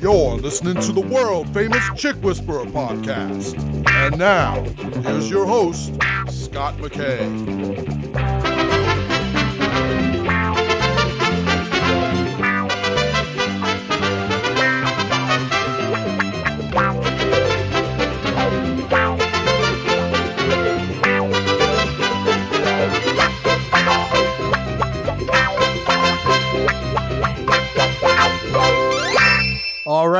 You're listening to the world famous Chick Whisperer podcast. And now, here's your host, Scot McKay.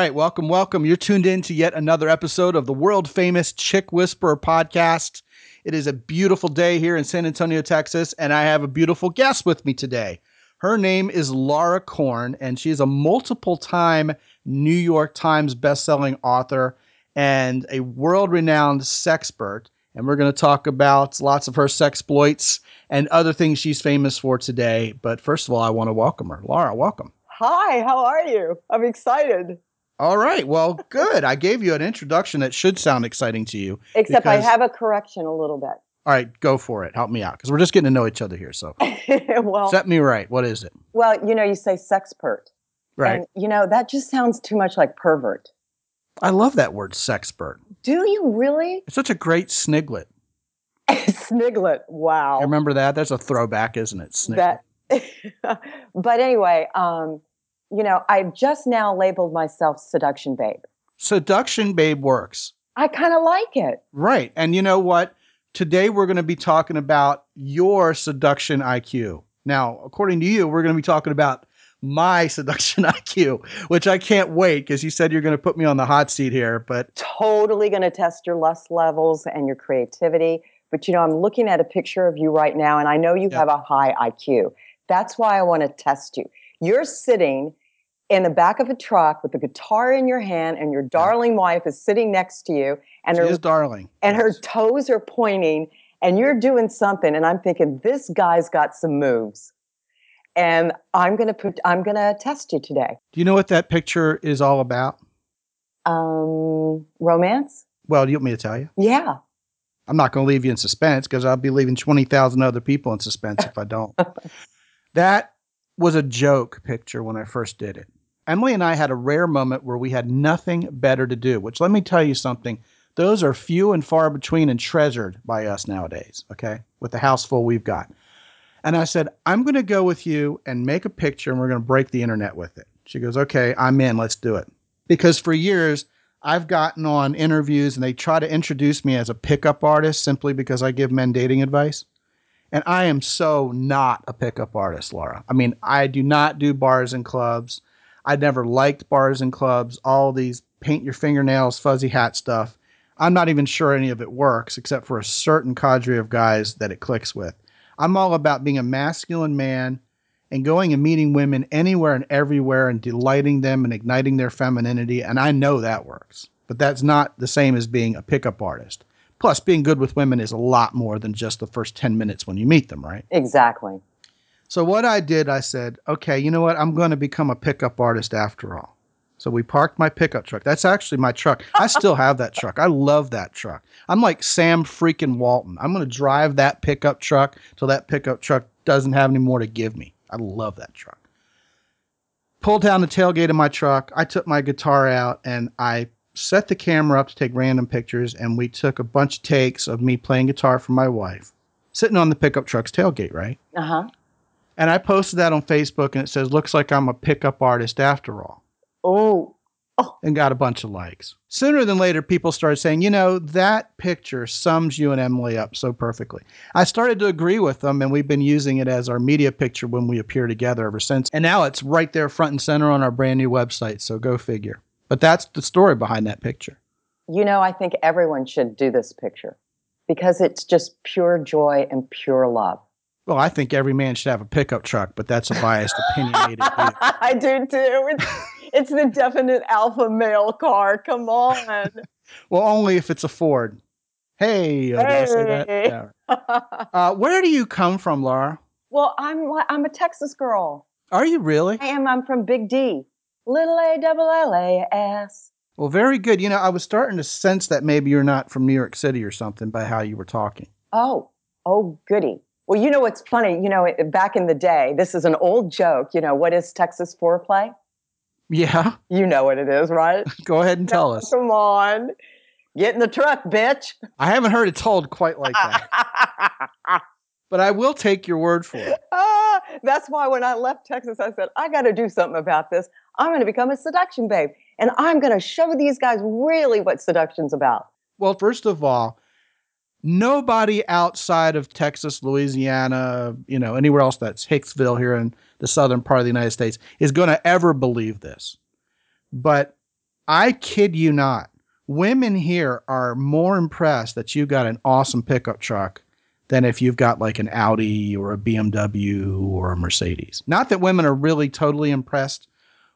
Right, welcome, welcome. You're tuned in to yet another episode of the world famous Chick Whisperer podcast. It is a beautiful day here in San Antonio, Texas, and I have a beautiful guest with me today. Her name is Laura Corn, and she is a multiple time New York Times bestselling author and a world renowned sexpert. And we're going to talk about lots of her sexploits and other things she's famous for today. But first of all, I want to welcome her. Laura, welcome. Hi, how are you? I'm excited. All right. Well, good. I gave you an introduction that should sound exciting to you. Except I have a correction a little bit. All right, go for it. Help me out because we're just getting to know each other here. So well, set me right. What is it? well, you know, you say sexpert. Right. And, you know, that just sounds too much like pervert. I love that word, sexpert. Do you really? It's such a great sniglet. Sniglet. Wow. I remember that. That's a throwback, isn't it? Sniglet. that. but anyway, um, you know, I've just now labeled myself seduction babe. Seduction babe works. I kind of like it. Right. And you know what? Today we're going to be talking about your seduction IQ. Now, according to you, we're going to be talking about my seduction IQ, which I can't wait because you said you're going to put me on the hot seat here. But Totally going to test your lust levels and your creativity. But you know, I'm looking at a picture of you right now, and I know you Yeah. have a high IQ. That's why I want to test you. You're sitting in the back of a truck with a guitar in your hand, and your darling wife is sitting next to you, and she her is darling. and her toes are pointing, and you're doing something, and I'm thinking this guy's got some moves, and I'm gonna put I'm gonna test you today. Do you know what that picture is all about? Um, romance? Well, do you want me to tell you? Yeah. I'm not going to leave you in suspense because I'll be leaving 20,000 other people in suspense if I don't. that was a joke picture when I first did it. Emily and I had a rare moment where we had nothing better to do, which let me tell you something. Those are few and far between and treasured by us nowadays, okay? With the house full we've got. And I said, I'm going to go with you and make a picture and we're going to break the internet with it. She goes, Okay, I'm in. Let's do it. Because for years, I've gotten on interviews and they try to introduce me as a pickup artist simply because I give men dating advice. And I am so not a pickup artist, Laura. I mean, I do not do bars and clubs. I never liked bars and clubs, all these paint your fingernails, fuzzy hat stuff. I'm not even sure any of it works except for a certain cadre of guys that it clicks with. I'm all about being a masculine man and going and meeting women anywhere and everywhere and delighting them and igniting their femininity. And I know that works, but that's not the same as being a pickup artist. Plus, being good with women is a lot more than just the first 10 minutes when you meet them, right? Exactly. So, what I did, I said, okay, you know what? I'm going to become a pickup artist after all. So, we parked my pickup truck. That's actually my truck. I still have that truck. I love that truck. I'm like Sam freaking Walton. I'm going to drive that pickup truck till that pickup truck doesn't have any more to give me. I love that truck. Pulled down the tailgate of my truck. I took my guitar out and I set the camera up to take random pictures. And we took a bunch of takes of me playing guitar for my wife, sitting on the pickup truck's tailgate, right? Uh huh. And I posted that on Facebook and it says, looks like I'm a pickup artist after all, Oh, Oh. and got a bunch of likes. Sooner than later, people started saying, you know, that picture sums you and Emily up so perfectly. I started to agree with them, and we've been using it as our media picture when we appear together ever since. And now it's right there front and center on our brand new website, so go figure. But that's the story behind that picture. you know, I think everyone should do this picture because it's just pure joy and pure love. Well, I think every man should have a pickup truck, but that's a biased opinionated view. I do too. It's, it's the definite alpha male car. Come on. Well, only if it's a Ford. Hey, did I say that? Hey. Yeah. Uh, where do you come from, Laura? well, I'm I'm a Texas girl. Are you really? I am. I'm from Big D, little A double L A S. Well, very good. You know, I was starting to sense that maybe you're not from New York City or something by how you were talking. Oh, oh, goody. Well, you know what's funny? You know, back in the day, this is an old joke. You know, what is Texas foreplay? Yeah. You know what it is, right? Go ahead and tell us. Come on. Get in the truck, bitch. I haven't heard it told quite like that, but I will take your word for it. That's why when I left Texas, I said, I got to do something about this. I'm going to become a seduction babe. And I'm going to show these guys really what seduction's about. Well, first of all, nobody outside of Texas, Louisiana, you know, anywhere else that's Hicksville here in the southern part of the United States is going to ever believe this. But I kid you not, women here are more impressed that you got an awesome pickup truck than if you've got like an Audi or a BMW or a Mercedes. Not that women are really totally impressed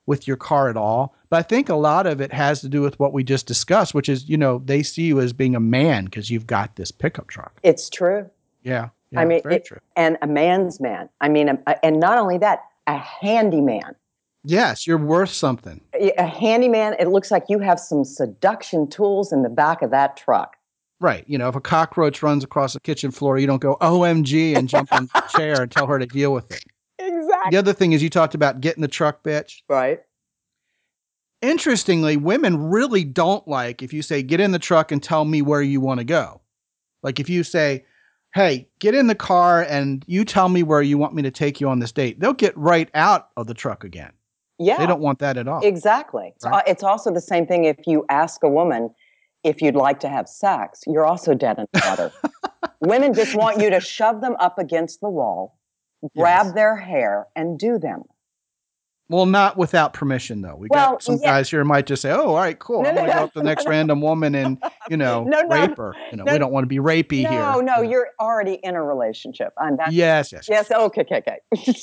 with your car at all, but I think a lot of it has to do with what we just discussed, which is, you know, they see you as being a man because you've got this pickup truck. It's true. Yeah. yeah I mean, it-. And a man's man. I mean, a, and not only that, a handyman. Yes, you're worth something. A handyman, it looks like you have some seduction tools in the back of that truck. Right. You know, if a cockroach runs across the kitchen floor, you don't go OMG and jump on the chair and tell her to deal with it. Exactly. The other thing is you talked about getting the truck, bitch. Right. Interestingly, women really don't like if you say, get in the truck and tell me where you want to go. Like if you say, hey, get in the car and you tell me where you want me to take you on this date, they'll get right out of the truck again. Yeah. They don't want that at all. Exactly. Right. it's also the same thing if you ask a woman if you'd like to have sex, you're also dead in the water. Women just want you to shove them up against the wall, grab Yes. their hair, and do them. Well, not without permission, though. We Well, got some yeah. guys here might just say, "Oh, all right, cool. No, I'm no, gonna no, go up to the next no. random woman and you know No, no, rape her." You know, no. we don't want to be rapey no, here. no, know. you're already in a relationship. And that's, Yes, yes, yes. Okay, okay, okay.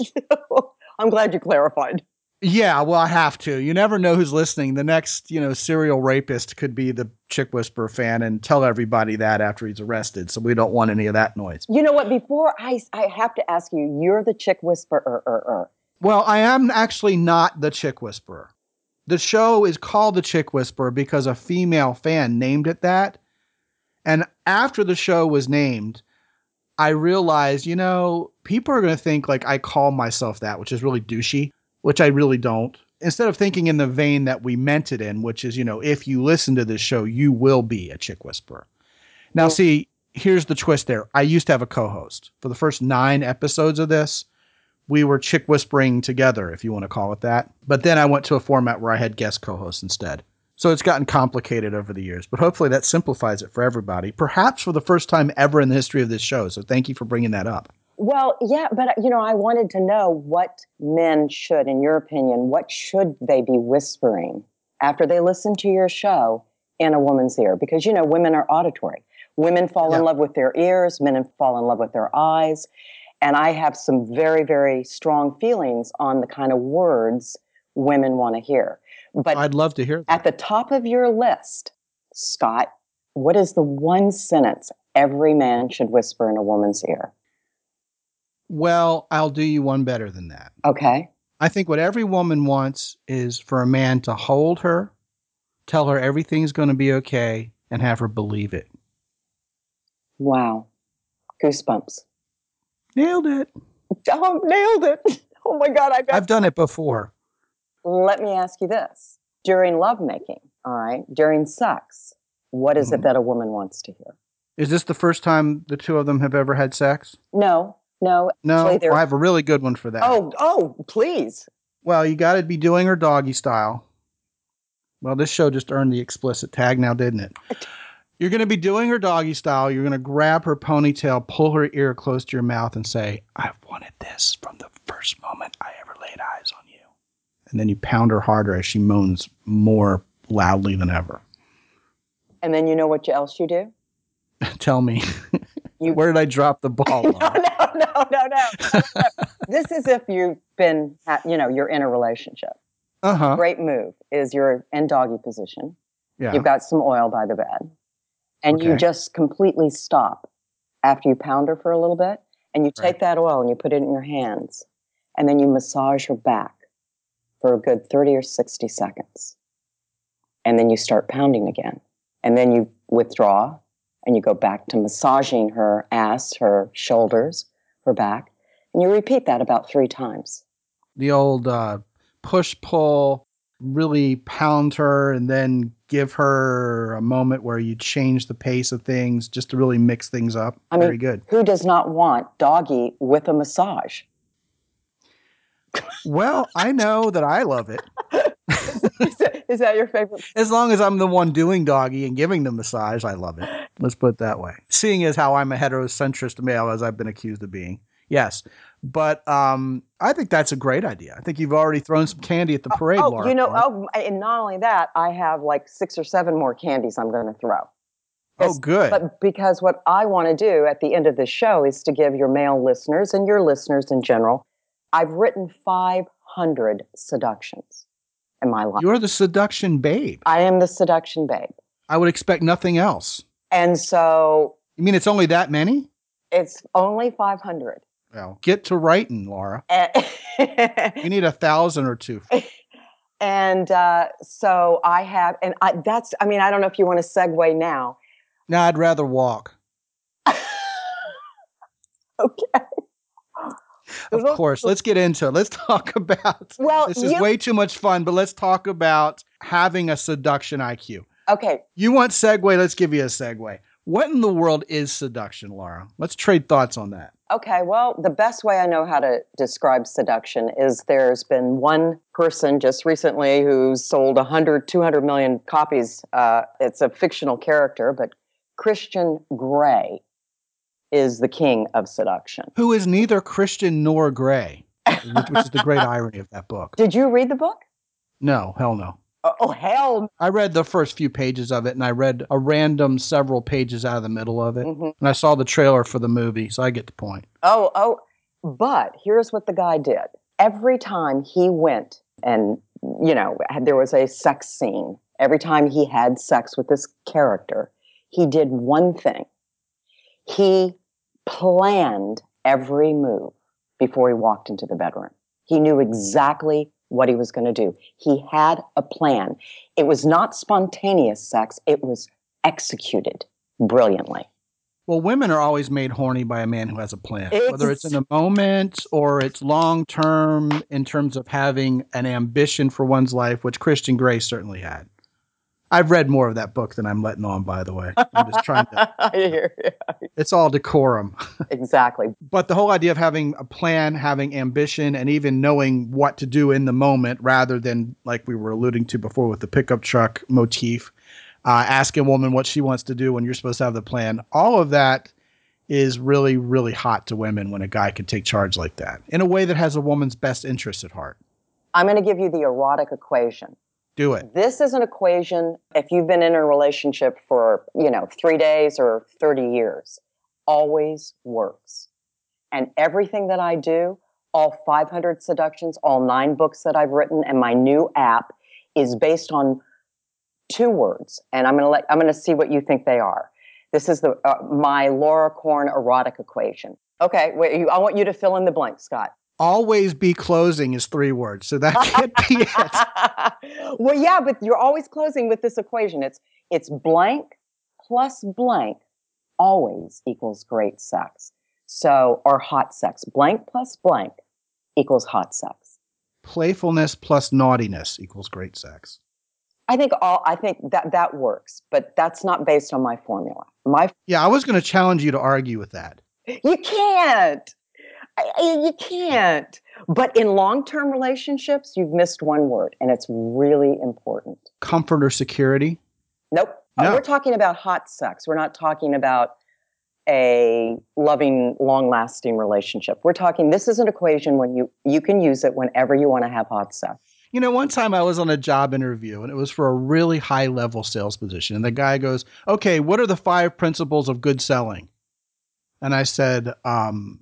I'm glad you clarified. Yeah, well, I have to. You never know who's listening. The next, you know, serial rapist could be the Chick Whisperer fan and tell everybody that after he's arrested. So we don't want any of that noise. You know what? Before I, I have to ask you, you're the chick whisperer. er, er. Well, I am actually not the Chick Whisperer. The show is called The Chick Whisperer because a female fan named it that. And after the show was named, I realized, you know, people are going to think like I call myself that, which is really douchey, which I really don't. Instead of thinking in the vein that we meant it in, which is, you know, if you listen to this show, you will be a chick whisperer. Now, Well- see, here's the twist there. I used to have a co host for the first nine episodes of this. We were chick whispering together, if you want to call it that. But then I went to a format where I had guest co hosts instead. So it's gotten complicated over the years, but hopefully that simplifies it for everybody, perhaps for the first time ever in the history of this show. So thank you for bringing that up. Well, yeah, but uh, you know, I wanted to know what men should, in your opinion, what should they be whispering after they listen to your show in a woman's ear? Because you know, women are auditory. Women fall in love with their ears, men fall in love with their eyes. And I have some very, very strong feelings on the kind of words women want to hear. But I'd love to hear that. at the top of your list, Scot, what is the one sentence every man should whisper in a woman's ear? Well, I'll do you one better than that. Okay. I think what every woman wants is for a man to hold her, tell her everything's going to be okay, and have her believe it. Wow. Goosebumps. Nailed it. Oh, nailed it. Oh my God. I. I've done it before. Let me ask you this. During lovemaking, all right, during sex, what is Mhm. it that a woman wants to hear? Is this the first time the two of them have ever had sex? No, no. No, well, I have a really good one for that. Oh, oh, please. Well, you got to be doing her doggy style. Well, this show just earned the explicit tag now, didn't it? You're going to be doing her doggy style. You're going to grab her ponytail, pull her ear close to your mouth, and say, I've wanted this from the first moment I ever laid eyes on you. And then you pound her harder as she moans more loudly than ever. And then you know what else you do? Tell me, You- where did I drop the ball? No, no, no, no. this is if you've been, you know, you're in a relationship. Uh huh. Great move is you're in doggy position. Yeah. You've got some oil by the bed, and you just completely stop after you pound her for a little bit, and you take Right. that oil and you put it in your hands, and then you massage her back for a good 30 or 60 seconds. And then you start pounding again. And then you withdraw and you go back to massaging her ass, her shoulders, her back. And you repeat that about three times. the old uh, push pull really pound her and then give her a moment where you change the pace of things just to really mix things up. I mean, Very good. Who does not want doggy with a massage? Well, I know that I love it. is, that your favorite? As long as I'm the one doing doggy and giving the massage, I love it. Let's put it that way. Seeing as how I'm a heterocentrist male, as I've been accused of being. Yes. But um, I think that's a great idea. I think you've already thrown some candy at the parade, oh, Laura. you know, Clark. oh, and not only that, I have like six or seven more candies I'm going to throw. oh, good. But because what I want to do at the end of this show is to give your male listeners and your listeners in general, I've written 500 seductions in my life. You're the seduction babe. I am the seduction babe. I would expect nothing else. And so You mean it's only that many? it's only 500. Well, get to writing, Laura. You need a thousand or two. and uh, so I have, and I, that's, I mean, I don't know if you want to segue now. No, I'd rather walk. Okay. Of course. Let's get into it. Let's talk about. Well, This is you- way too much fun, but let's talk about having a seduction IQ. Okay. You want segue? Let's give you a segue. What in the world is seduction, Laura? Let's trade thoughts on that. Okay, well, the best way I know how to describe seduction is there's been one person just recently who's sold 100, 200 million copies. Uh, it's a fictional character, but Christian Grey is the king of seduction. Who is neither Christian nor gray, which is the great irony of that book. Did you read the book? No, hell no. Oh, oh hell. I read the first few pages of it and I read a random several pages out of the middle of it. Mhm. And I saw the trailer for the movie, so I get the point. Oh, oh. But here's what the guy did. Every time he went and, you know, there was a sex scene, every time he had sex with this character, he did one thing. He planned every move before he walked into the bedroom. He knew exactly what he was going to do. He had a plan. It was not spontaneous sex, it was executed brilliantly. Well, women are always made horny by a man who has a plan, whether it's in a moment or it's long term in terms of having an ambition for one's life, which Christian Grey certainly had. I've read more of that book than I'm letting on, by the way. I'm just trying to, I hear you. it's all decorum. Exactly. But the whole idea of having a plan, having ambition, and even knowing what to do in the moment rather than, like we were alluding to before with the pickup truck motif, uh, asking a woman what she wants to do when you're supposed to have the plan, all of that is really, really hot to women when a guy can take charge like that in a way that has a woman's best interest at heart. I'm going to give you the erotic equation. Do it. This is an equation if you've been in a relationship for, you know, 3 days or 30 years, always works. And everything that I do, all 500 seductions, all 9 books that I've written and my new app is based on two words. And I'm going to let I'm going to see what you think they are. This is the uh, my Laura Corn erotic equation. Okay, wait, you, I want you to fill in the blank, Scot. Always be closing is three words. So that can't be it. well, yeah, but you're always closing with this equation. It's it's blank plus blank always equals great sex. So, or hot sex. Blank plus blank equals hot sex. Playfulness plus naughtiness equals great sex. I think all I think that that works, but that's not based on my formula. My Yeah, I was going to challenge you to argue with that. you can't. You can't. But in long-term relationships, you've missed one word, and it's really important. Comfort or security. Nope. Uh, No. We're talking about hot sex. We're not talking about a loving, long-lasting relationship. We're talking. This is an equation when you you can use it whenever you want to have hot sex. You know, one time I was on a job interview and it was for a really high level sales position. And the guy goes, Okay, what are the five principles of good selling? And I said, um,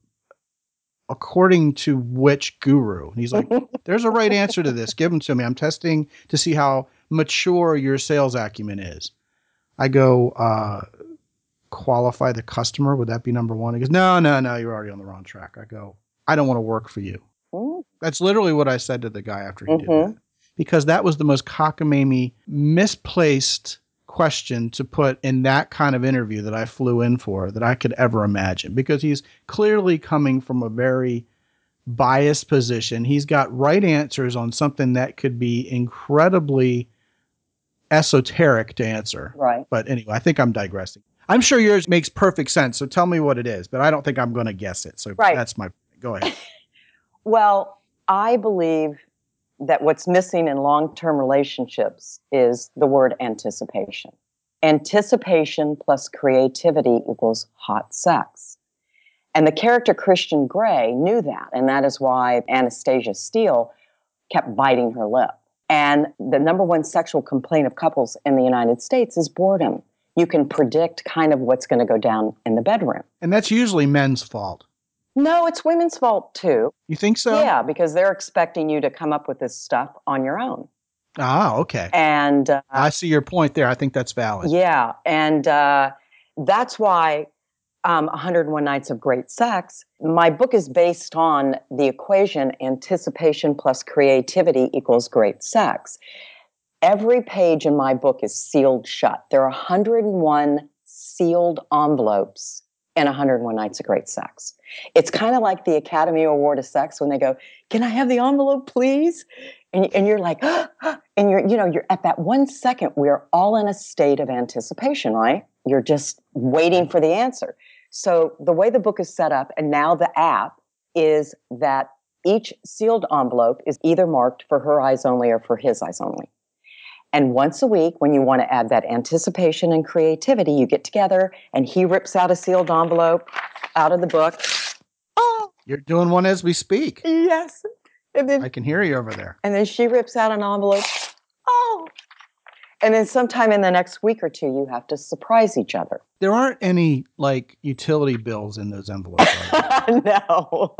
According to which guru? And he's like, There's a right answer to this. Give them to me. I'm testing to see how mature your sales acumen is. I go, uh, Qualify the customer. Would that be number one? He goes, No, no, no, you're already on the wrong track. I go, I don't want to work for you. Mm, That's literally what I said to the guy after he did Mhm. that. Because that was the most cockamamie, misplaced question to put in that kind of interview that I flew in for that I could ever imagine. Because he's clearly coming from a very biased position. He's got right answers on something that could be incredibly esoteric to answer. Right. But anyway, I think I'm digressing. I'm sure yours makes perfect sense. So tell me what it is, but I don't think I'm going to guess it. So Right. that's my go ahead. Well, I believe that what's missing in long term relationships is the word anticipation. Anticipation plus creativity equals hot sex. And the character Christian Grey knew that. And that is why Anastasia Steele kept biting her lip. And the number one sexual complaint of couples in the United States is boredom. You can predict kind of what's going to go down in the bedroom. And that's usually men's fault. No, it's women's fault too. You think so? Yeah, because they're expecting you to come up with this stuff on your own. Ah, okay. And uh, I see your point there. I think that's valid. yeah, and uh, that's why um, 101 Nights of Great Sex, my book is based on the equation anticipation plus creativity equals great sex. Every page in my book is sealed shut. There are 101 sealed envelopes in 101 Nights of Great Sex. It's kind of like the Academy Award of Sex when they go, "Can I have the envelope, please?" And, and you're like, and you're, you know, you're at that one second. We're all in a state of anticipation, right? You're just waiting for the answer. So the way the book is set up, and now the app is that each sealed envelope is either marked for her eyes only or for his eyes only. And once a week, when you want to add that anticipation and creativity, you get together and he rips out a sealed envelope out of the book. Oh, You're doing one as we speak. yes. And then I can hear you over there. and then she rips out an envelope. Oh. And then sometime in the next week or two, you have to surprise each other. There aren't any like utility bills in those envelopes. no.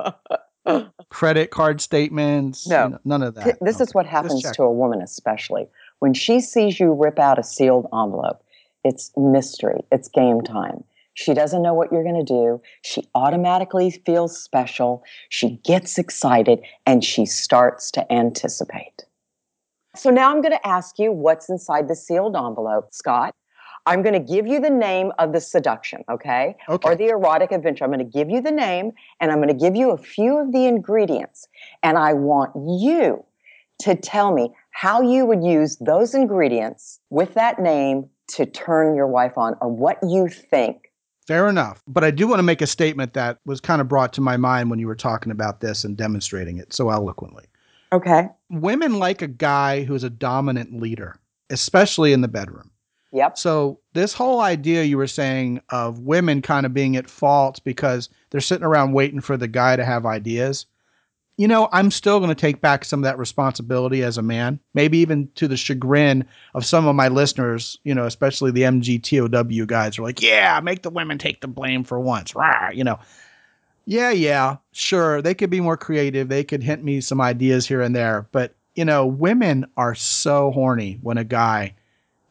Credit card statements. No. you know, none of that. this is what happens to a woman, especially when she sees you rip out a sealed envelope. It's mystery, it's game time. She doesn't know what you're going to do. She automatically feels special. She gets excited and she starts to anticipate. So now I'm going to ask you what's inside the sealed envelope, Scot. I'm going to give you the name of the seduction, okay? Okay. Or the erotic adventure. I'm going to give you the name and I'm going to give you a few of the ingredients. And I want you to tell me how you would use those ingredients with that name to turn your wife on or what you think. Fair enough. But I do want to make a statement that was kind of brought to my mind when you were talking about this and demonstrating it so eloquently. Okay. Women like a guy who's a dominant leader, especially in the bedroom. Yep. So, this whole idea you were saying of women kind of being at fault because they're sitting around waiting for the guy to have ideas, you know, I'm still going to take back some of that responsibility as a man, maybe even to the chagrin of some of my listeners, you know, especially the MGTOW guys are like, yeah, make the women take the blame for once. Rah, you know, yeah, yeah, sure. They could be more creative. They could hint me some ideas here and there. But, you know, women are so horny when a guy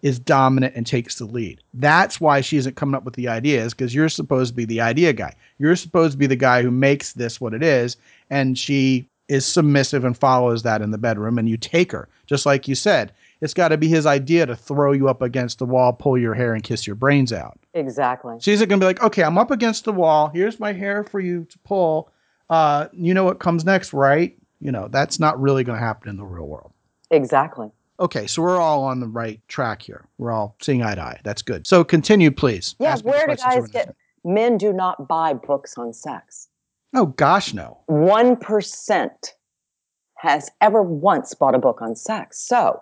is dominant and takes the lead. That's why she isn't coming up with the ideas because you're supposed to be the idea guy. You're supposed to be the guy who makes this what it is. And she is submissive and follows that in the bedroom. And you take her, just like you said. It's got to be his idea to throw you up against the wall, pull your hair, and kiss your brains out. Exactly. She's going to be like, okay, I'm up against the wall. Here's my hair for you to pull. Uh, you know what comes next, right? You know, that's not really going to happen in the real world. Exactly. Okay, so we're all on the right track here. We're all seeing eye to eye. That's good. So continue, please. Yeah. Ask Where do guys get? Men do not buy books on sex. Oh gosh, no. 1% has ever once bought a book on sex. So,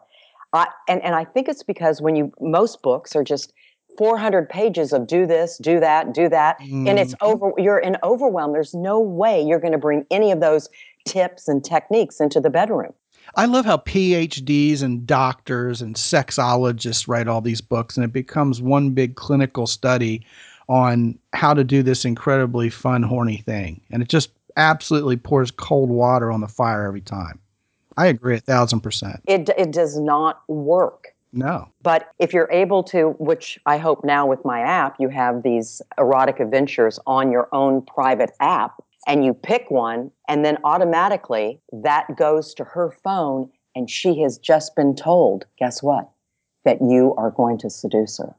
I, and, and I think it's because when you, most books are just 400 pages of do this, do that, do that. And it's Mhm. over, you're in overwhelm. There's no way you're going to bring any of those tips and techniques into the bedroom. I love how PhDs and doctors and sexologists write all these books, and it becomes one big clinical study on how to do this incredibly fun, horny thing. And it just absolutely pours cold water on the fire every time. I agree a thousand percent. It, it does not work. No. But if you're able to, which I hope now with my app, you have these erotic adventures on your own private app, and you pick one, and then automatically that goes to her phone, and she has just been told, guess what? That you are going to seduce her.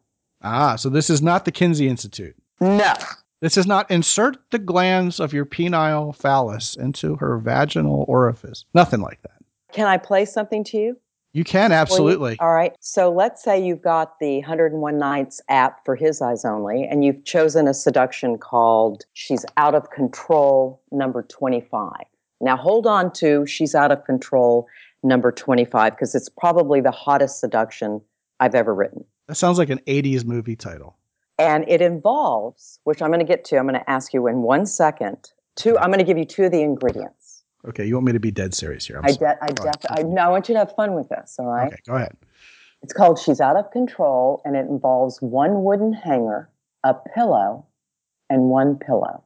Ah, so this is not the Kinsey Institute. No. This is not insert the glands of your penile phallus into her vaginal orifice. Nothing like that. Can I play something to you? You can absolutely. All right. So let's say you've got the 101 Nights app for His Eyes Only, and you've chosen a seduction called She's Out of Control, number 25. Now hold on to She's Out of Control, number 25, because it's probably the hottest seduction I've ever written. That sounds like an 80s movie title. And it involves, which I'm going to get to, I'm going to ask you in one second, two, I'm going to give you two of the ingredients. Okay, you want me to be dead serious here? I'm I, de- I, def- I, no, I want you to have fun with this, all right? Okay, go ahead. It's called She's Out of Control, and it involves one wooden hanger, a pillow, and one pillow.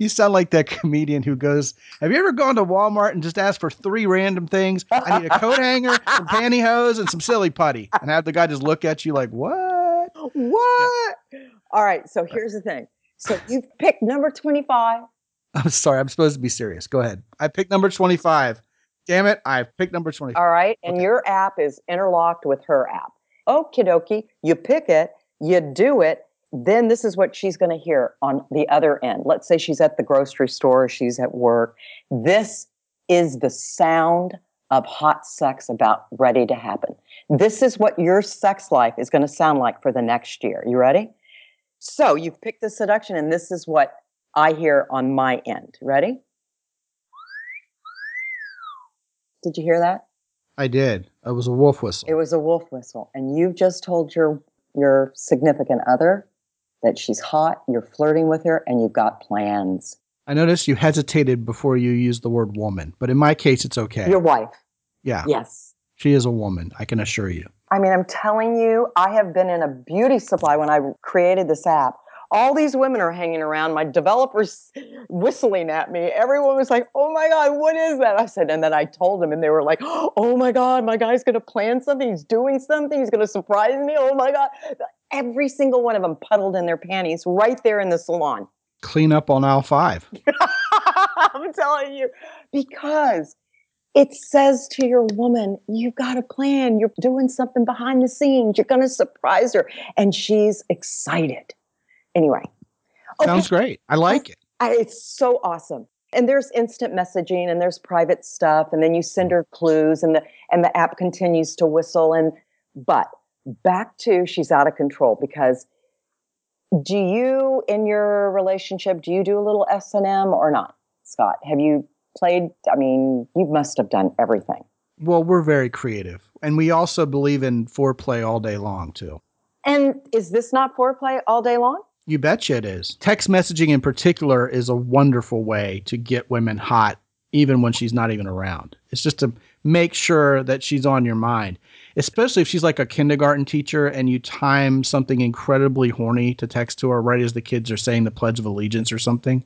You sound like that comedian who goes, Have you ever gone to Walmart and just asked for three random things? I need a coat hanger, some pantyhose, and some silly putty. And have the guy just look at you like, What? What? All right, so here's the thing. So you've picked number 25. I'm sorry, I'm supposed to be serious. Go ahead. I picked number 25. Damn it, I picked number 25. All right, and Okay. your app is interlocked with her app. Okie dokie, you pick it, you do it, then this is what she's going to hear on the other end. Let's say she's at the grocery store, she's at work. This is the sound of hot sex about ready to happen. This is what your sex life is going to sound like for the next year. You ready? So you've picked the seduction, and this is what I hear on my end. Ready? Did you hear that? I did. It was a wolf whistle. It was a wolf whistle, and you've just told your your significant other that she's hot. You're flirting with her, and you've got plans. I noticed you hesitated before you used the word woman, but in my case, it's okay. Your wife, yeah, yes. she is a woman. I can assure you. I mean, I'm telling you, I have been in a beauty supply when I created this app. All these women are hanging around. My developers whistling at me. Everyone was like, "Oh my god, what is that?" I said, and then I told them, and they were like, "Oh my god, my guy's going to plan something. He's doing something. He's going to surprise me. Oh my god!" Every single one of them puddled in their panties right there in the salon. Clean up on aisle five. I'm telling you, because it says to your woman, you've got a plan. You're doing something behind the scenes. You're going to surprise her. And she's excited. Anyway. Okay, Sounds great. I like it. I- it's so awesome. And there's instant messaging and there's private stuff. And then you send her clues and the, and the app continues to whistle. And, but back to she's out of control because do you in your relationship do you do a little s&m or not scot have you played i mean you must have done everything Well, we're very creative. And we also believe in foreplay all day long, too. and is this not foreplay all day long You betcha it is. Text messaging in particular is a wonderful way to get women hot, even when she's not even around. It's just to make sure that she's on your mind, especially if she's like a kindergarten teacher and you time something incredibly horny to text to her right as the kids are saying the Pledge of Allegiance or something.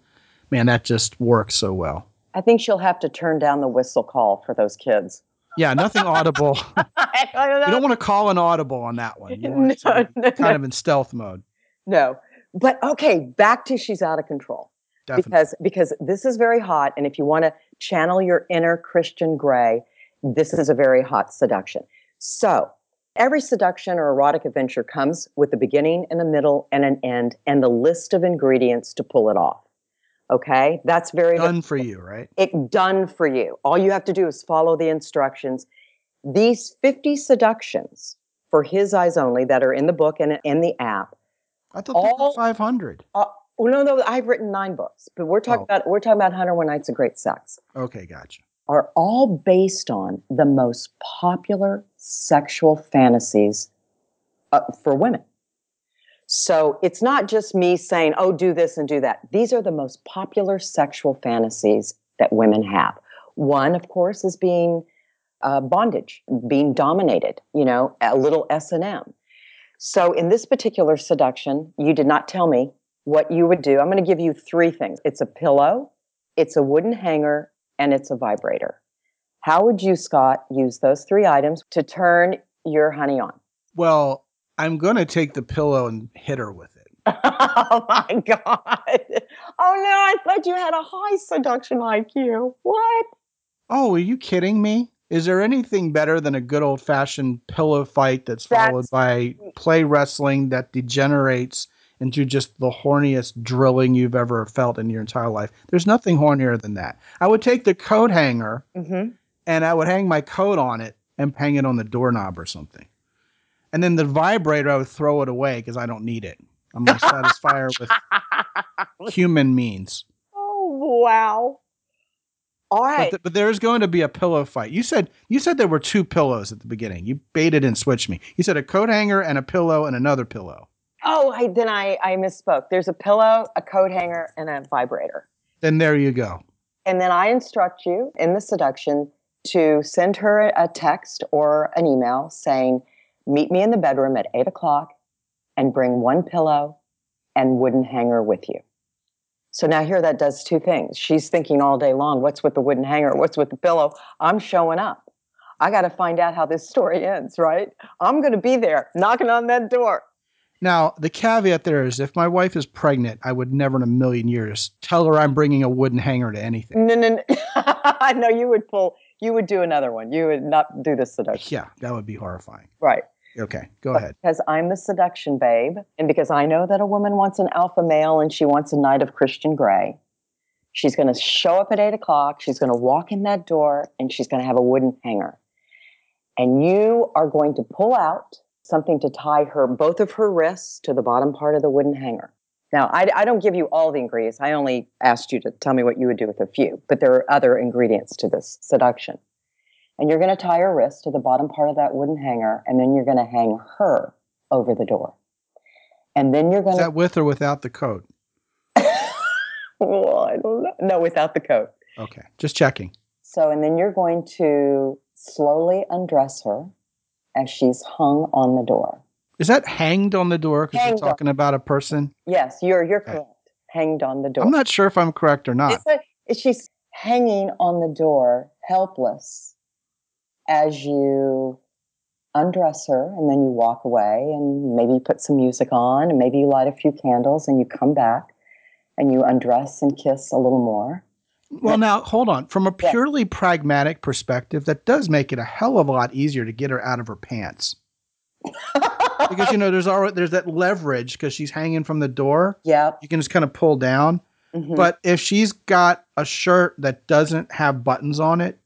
Man, that just works so well. i think she'll have to turn down the whistle call for those kids Yeah, nothing audible. I don't You don't want to call an audible on that one. You want it to No, no, kind no. of in stealth mode. no but okay back to she's out of control Definitely. because because this is very hot and if you want to channel your inner christian grey this is a very hot seduction so every seduction or erotic adventure comes with a beginning and a middle and an end and the list of ingredients to pull it off okay that's very Done for you, right? it done for you all you have to do is follow the instructions these 50 seductions for his eyes only that are in the book and in the app I thought All- 500. uh, well, no, no, I've written nine books, but we're talking Oh. about we're talking about 101 Nights of Great Sex. Okay, gotcha. Are all based on the most popular sexual fantasies uh, for women. So it's not just me saying, "Oh, do this and do that." These are the most popular sexual fantasies that women have. One, of course, is being uh, bondage, being dominated. You know, a little S and M. So in this particular seduction, you did not tell me what you would do. I'm going to give you three things. It's a pillow, it's a wooden hanger, and it's a vibrator. How would you, Scot, use those three items to turn your honey on? Well, I'm going to take the pillow and hit her with it. oh my God. Oh no, I thought you had a high seduction IQ. What? Oh, are you kidding me? Is there anything better than a good old fashioned pillow fight that's followed by play wrestling that degenerates into just the horniest drilling you've ever felt in your entire life. There's nothing hornier than that. I would take the coat hanger hmm and I would hang my coat on it and hang it on the doorknob or something. And then the vibrator, I would throw it away because I don't need it. I'm going to satisfy her with human means. Oh wow! All But, th- but there is going to be a pillow fight. You said you said there were two pillows at the beginning. You baited and switched me. You said a coat hanger and a pillow and another pillow. oh, I, then I I misspoke. There's a pillow, a coat hanger, and a vibrator. Then there you go. And then I instruct you in the seduction to send her a text or an email saying, "Meet me in the bedroom at eight o'clock, and bring one pillow and wooden hanger with you." So now here that does two things. She's thinking all day long, "What's with the wooden hanger? What's with the pillow?" I'm showing up. I got to find out how this story ends, right? I'm going to be there knocking on that door. Now, the caveat there is if my wife is pregnant, I would never in a million years tell her I'm bringing a wooden hanger to anything. No, no, no. I know you would pull. You would do another one. You would not do the seduction, Yeah, that would be horrifying. right? Okay, go ahead. Because I'm the seduction babe, and because I know that a woman wants an alpha male and she wants a knight of Christian Grey, she's going to show up at eight o'clock. She's going to walk in that door and she's going to have a wooden hanger. And you are going to pull out something to tie her, both of her wrists to the bottom part of the wooden hanger. Now, I, I don't give you all the ingredients. I only asked you to tell me what you would do with a few, but there are other ingredients to this seduction. And you're going to tie her wrist to the bottom part of that wooden hanger, and then you're going to hang her over the door. And then you're going Is to, that with or without the coat? well, I don't know. No, without the coat. Okay, just checking. So, and then you're going to slowly undress her as she's hung on the door. Is that hanged on the door? Because you're on. talking about a person. Yes, you're you're Okay. correct. Hanged on the door. I'm not sure if I'm correct or not. It's a, she's hanging on the door, helpless, as you undress her, and then you walk away, and maybe you put some music on, and maybe you light a few candles, and you come back, and you undress and kiss a little more. Well, now hold on. From a Yeah. purely pragmatic perspective, that does make it a hell of a lot easier to get her out of her pants because you know there's already there's that leverage because she's hanging from the door. yep. You can just kind of pull down. mhm. But if she's got a shirt that doesn't have buttons on it,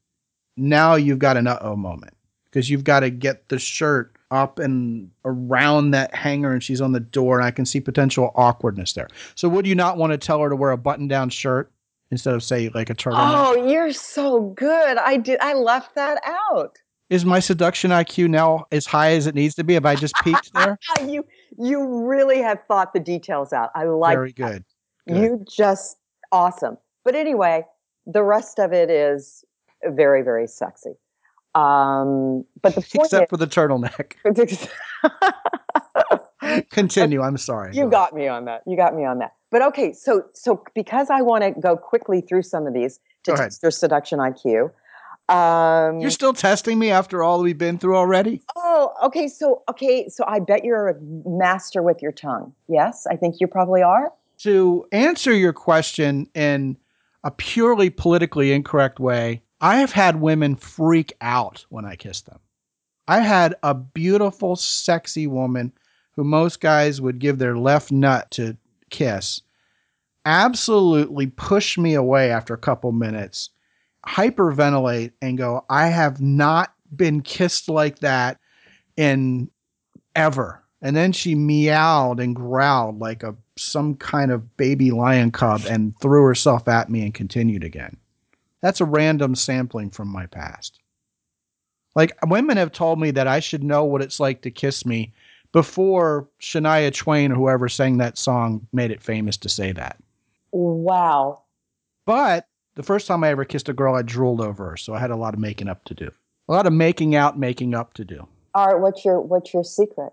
now you've got an uh oh moment because you've got to get the shirt up and around that hanger and she's on the door and I can see potential awkwardness there. So would you not want to tell her to wear a button down shirt instead of say like a turtleneck? Oh, you're so good. I did. I left that out. Is my seduction IQ now as high as it needs to be? Have I just peaked there? You you really have thought the details out. I like Very good. good. you just awesome. But anyway, the rest of it is very very sexy. Um, but the point Except for the turtleneck. Continue. I'm sorry. you Go got me on that. You got me on that. But okay, so so because I want to go quickly through some of these to test your seduction IQ. Um, You're still testing me after all we've been through already? oh, okay. So okay, so I bet you're a master with your tongue. Yes, I think you probably are. to answer your question in a purely politically incorrect way, I have had women freak out when I kiss them. I had a beautiful, sexy woman who most guys would give their left nut to kiss absolutely push me away after a couple minutes, hyperventilate, and go, I have not been kissed like that in ever. And then she meowed and growled like a some kind of baby lion cub and threw herself at me and continued again. That's a random sampling from my past. Like women have told me that I should know what it's like to kiss me before Shania Twain or whoever sang that song made it famous to say that. Wow. But the first time I ever kissed a girl, I drooled over her, so I had a lot of making up to do. A lot of making out, making up to do. All right, what's your what's your secret?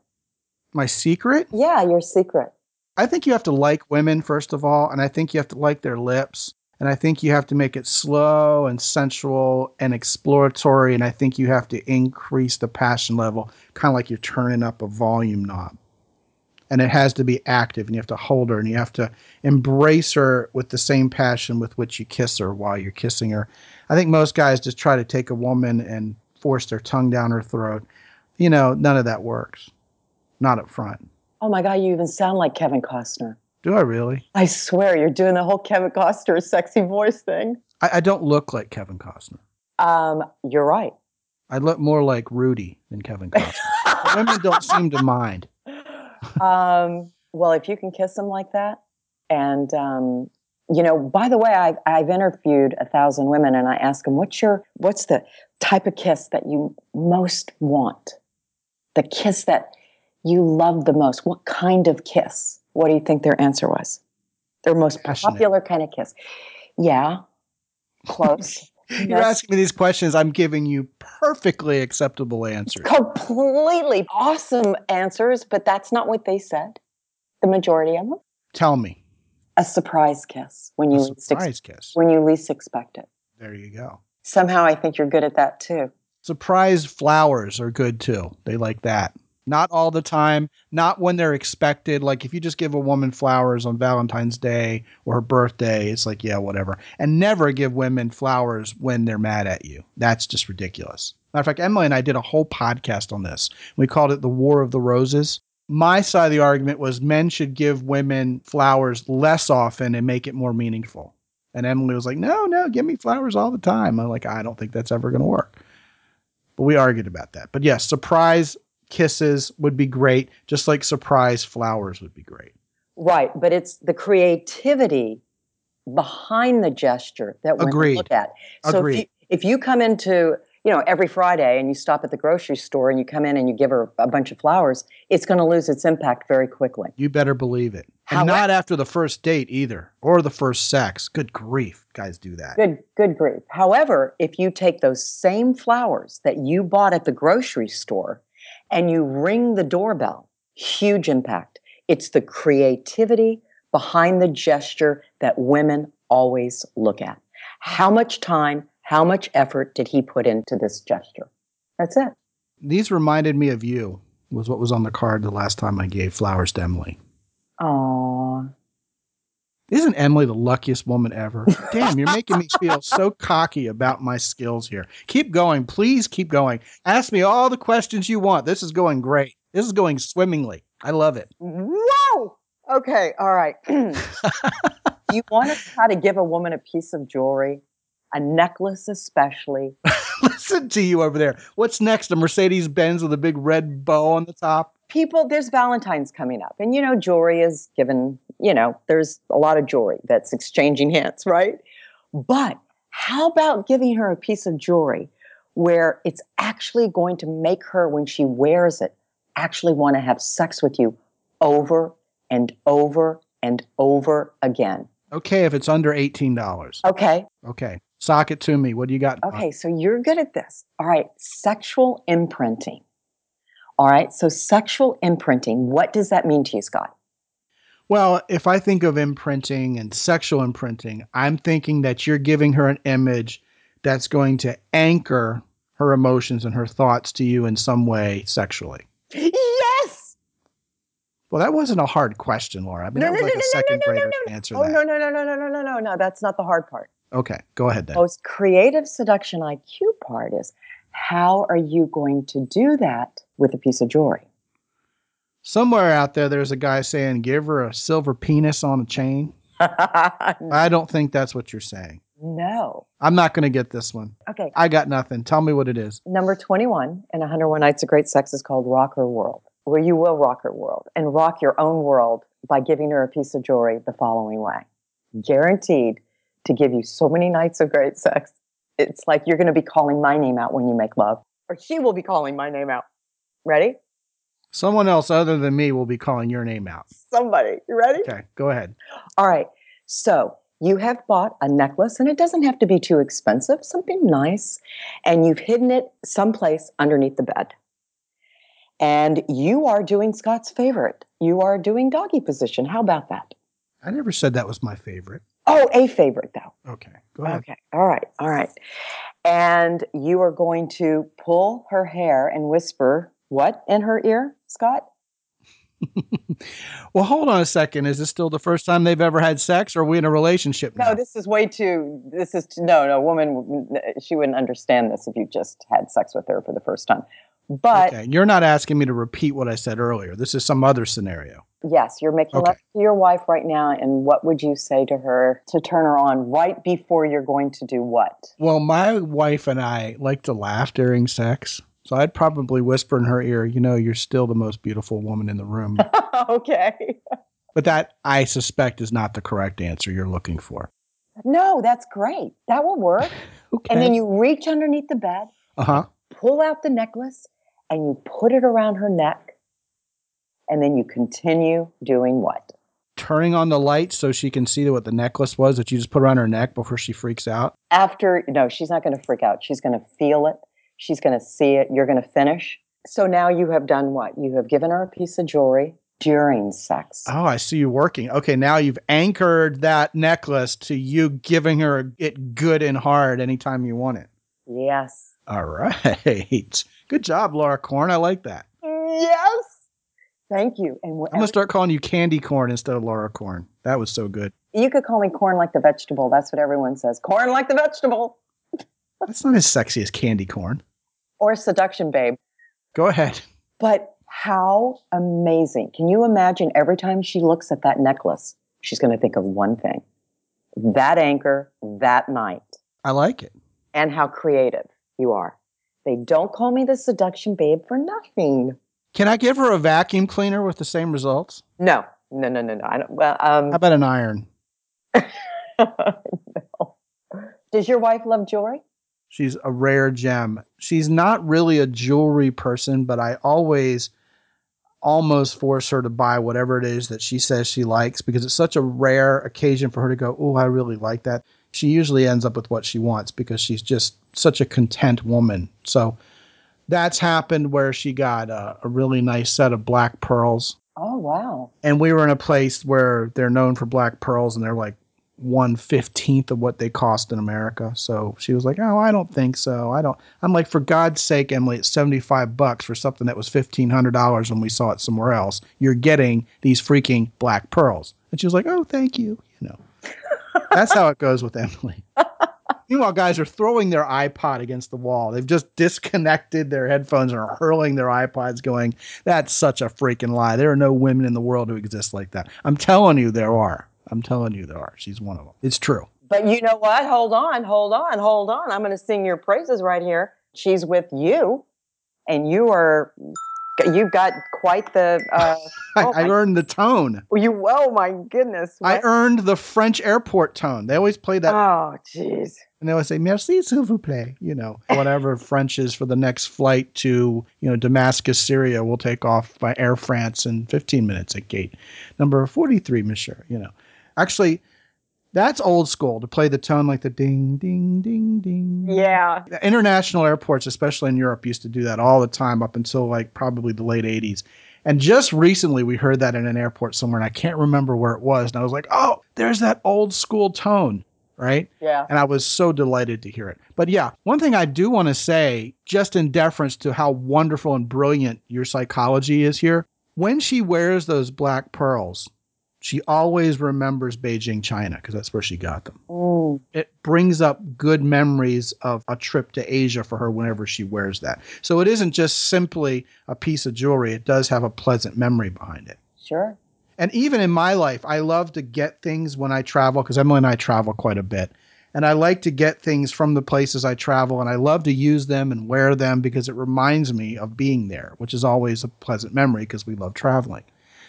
My secret? Yeah, your secret. I think you have to like women, first of all, and I think you have to like their lips. And I think you have to make it slow and sensual and exploratory. And I think you have to increase the passion level, kind of like you're turning up a volume knob. And it has to be active, and you have to hold her, and you have to embrace her with the same passion with which you kiss her while you're kissing her. I think most guys just try to take a woman and force their tongue down her throat. You know, none of that works. Not up front. Oh my God, you even sound like Kevin Costner. Do I really? I swear, you're doing the whole Kevin Costner sexy voice thing. I, I don't look like Kevin Costner. Um, you're right. I look more like Rudy than Kevin Costner. Women don't seem to mind. Um, well, if you can kiss them like that, and um, you know, by the way, I, I've interviewed a thousand women, and I ask them, "What's your what's the type of kiss that you most want? The kiss that you love the most? What kind of kiss?" What do you think their answer was? Their most Passionate. popular kind of kiss. Yeah, close. You're asking me these questions. I'm giving you perfectly acceptable answers. completely awesome answers, but that's not what they said. The majority of them. Tell me. A surprise kiss when you least ex- surprise kiss. when you least expect it. There you go. Somehow, I think you're good at that too. Surprise flowers are good too. They like that. Not all the time, not when they're expected. Like if you just give a woman flowers on Valentine's Day or her birthday, it's like, yeah, whatever. And never give women flowers when they're mad at you. That's just ridiculous. Matter of fact, Emily and I did a whole podcast on this. We called it the War of the Roses. My side of the argument was men should give women flowers less often and make it more meaningful. And Emily was like, no, no, give me flowers all the time. I'm like, I don't think that's ever going to work. But we argued about that. But yes, surprise kisses would be great, just like surprise flowers would be great. Right, but it's the creativity behind the gesture that we Agreed. look at. So if you, if you come into you know every Friday and you stop at the grocery store and you come in and you give her a bunch of flowers, it's going to lose its impact very quickly. You better believe it. And However- not after the first date either, or the first sex. Good grief, guys do that. Good, good grief. However, if you take those same flowers that you bought at the grocery store and you ring the doorbell, huge impact. It's the creativity behind the gesture that women always look at. How much time, how much effort did he put into this gesture? That's it. These reminded me of you, was what was on the card the last time I gave flowers to Emily. Aww. Isn't Emily the luckiest woman ever? Damn, you're making me feel so cocky about my skills here. Keep going. Please keep going. Ask me all the questions you want. This is going great. This is going swimmingly. I love it. Whoa! Okay, all right. you want to try to give a woman a piece of jewelry, a necklace especially. Listen to you over there. What's next? A Mercedes Benz with a big red bow on the top? People, there's Valentine's coming up, and you know, jewelry is given, you know, there's a lot of jewelry that's exchanging hands, right? But how about giving her a piece of jewelry where it's actually going to make her, when she wears it, actually want to have sex with you over and over and over again? Okay, if it's under $18. Okay. Okay. Sock it to me. What do you got? Okay, so you're good at this. All right, sexual imprinting. All right, so sexual imprinting, what does that mean to you, Scot? Well, if I think of imprinting and sexual imprinting, I'm thinking that you're giving her an image that's going to anchor her emotions and her thoughts to you in some way sexually. Yes! Well, that wasn't a hard question, Laura. I mean, No, that was no, like no, a no, second no, no, grader no, answer Oh, that. no, no, no, no, no, no, no, no, no, that's not the hard part. Okay, go ahead then. Most creative seduction IQ part is how are you going to do that with a piece of jewelry? Somewhere out there, there's a guy saying, give her a silver penis on a chain. I don't think that's what you're saying. no. I'm not going to get this one. Okay. I got nothing. Tell me what it is. Number 21 in 101 Nights of Great Sex is called Rock Her World, where you will rock her world and rock your own world by giving her a piece of jewelry the following way. Guaranteed to give you so many nights of great sex. It's like you're going to be calling my name out when you make love, or she will be calling my name out. Ready? Someone else other than me will be calling your name out. Somebody. You ready? Okay, go ahead. All right. So you have bought a necklace, and it doesn't have to be too expensive, something nice, and you've hidden it someplace underneath the bed. And you are doing Scot's favorite. You are doing doggy position. How about that? I never said that was my favorite. Oh, a favorite though. Okay, go ahead. Okay. All right. All right. And you are going to pull her hair and whisper what in her ear, Scot? Well, hold on a second. Is this still the first time they've ever had sex, or are we in a relationship now? No, this is way too. This is no, no. Woman, she wouldn't understand this if you just had sex with her for the first time. But okay, you're not asking me to repeat what I said earlier. This is some other scenario. yes, you're making Okay. love to your wife right now. And what would you say to her to turn her on right before you're going to do what? Well, my wife and I like to laugh during sex. So I'd probably whisper in her ear, you know, you're still the most beautiful woman in the room. okay. but that, I suspect, is not the correct answer you're looking for. No, that's great. That will work. Okay. And then you reach underneath the bed, uh huh. pull out the necklace, and you put it around her neck. And then you continue doing what? Turning on the light so she can see what the necklace was that you just put around her neck before she freaks out. After, no, she's not going to freak out. She's going to feel it. She's going to see it. You're going to finish. So now you have done what? You have given her a piece of jewelry during sex. Oh, I see you working. Okay, now you've anchored that necklace to you giving her it good and hard anytime you want it. Yes. All right. Good job, Laura Corn. I like that. Yes. Thank you. And I'm going to start calling you Candy Corn instead of Laura Corn. That was so good. you could call me corn like the vegetable. That's what everyone says. Corn like the vegetable. That's not as sexy as Candy Corn. Or seduction babe. Go ahead. But how amazing. Can you imagine every time she looks at that necklace, she's going to think of one thing that anchor, that night, I like it. and how creative you are. They don't call me the seduction babe for nothing. Can I give her a vacuum cleaner with the same results? No, no, no, no, no. I don't, well, um, How about an iron? no. Does your wife love jewelry? She's a rare gem. She's not really a jewelry person, but I always almost force her to buy whatever it is that she says she likes because it's such a rare occasion for her to go, Oh, I really like that. She usually ends up with what she wants because she's just such a content woman. So that's happened where she got a, a really nice set of black pearls. Oh, wow. And we were in a place where they're known for black pearls and they're like one fifteenth of what they cost in America. So she was like, "Oh, I don't think so. I don't." I'm like, "For God's sake, Emily, it's seventy five bucks for something that was fifteen hundred dollars when we saw it somewhere else. You're getting these freaking black pearls." And she was like, "Oh, thank you." You know, that's how it goes with Emily. Meanwhile, guys are throwing their iPod against the wall. They've just disconnected their headphones and are hurling their iPods, going, That's such a freaking lie. There are no women in the world who exist like that. I'm telling you, there are. I'm telling you, there are. She's one of them. It's true. But you know what? Hold on, hold on, hold on. I'm going to sing your praises right here. She's with you, and you are, you've got quite the, uh, I, Oh I earned the tone. you, oh my goodness. I earned the French airport tone. They always play that, Oh, jeez. and they always say, Merci, s'il vous plaît. You know, whatever French is for the next flight to, you know, Damascus, Syria will take off by Air France in 15 minutes at gate number 43, monsieur. You know, actually, that's old school to play the tone like the ding, ding, ding, ding. Yeah. international airports, especially in Europe, used to do that all the time up until like probably the late 80s. And just recently we heard that in an airport somewhere, and I can't remember where it was. And I was like, oh, there's that old school tone, right? Yeah. And I was so delighted to hear it. But yeah, one thing I do want to say, just in deference to how wonderful and brilliant your psychology is here, when she wears those black pearls, she always remembers Beijing, China, because that's where she got them Oh. it brings up good memories of a trip to Asia for her whenever she wears that. So it isn't just simply a piece of jewelry, it does have a pleasant memory behind it. Sure. And even in my life, I love to get things when I travel because Emily and I travel quite a bit. And I like to get things from the places I travel and I love to use them and wear them because it reminds me of being there, which is always a pleasant memory because we love traveling.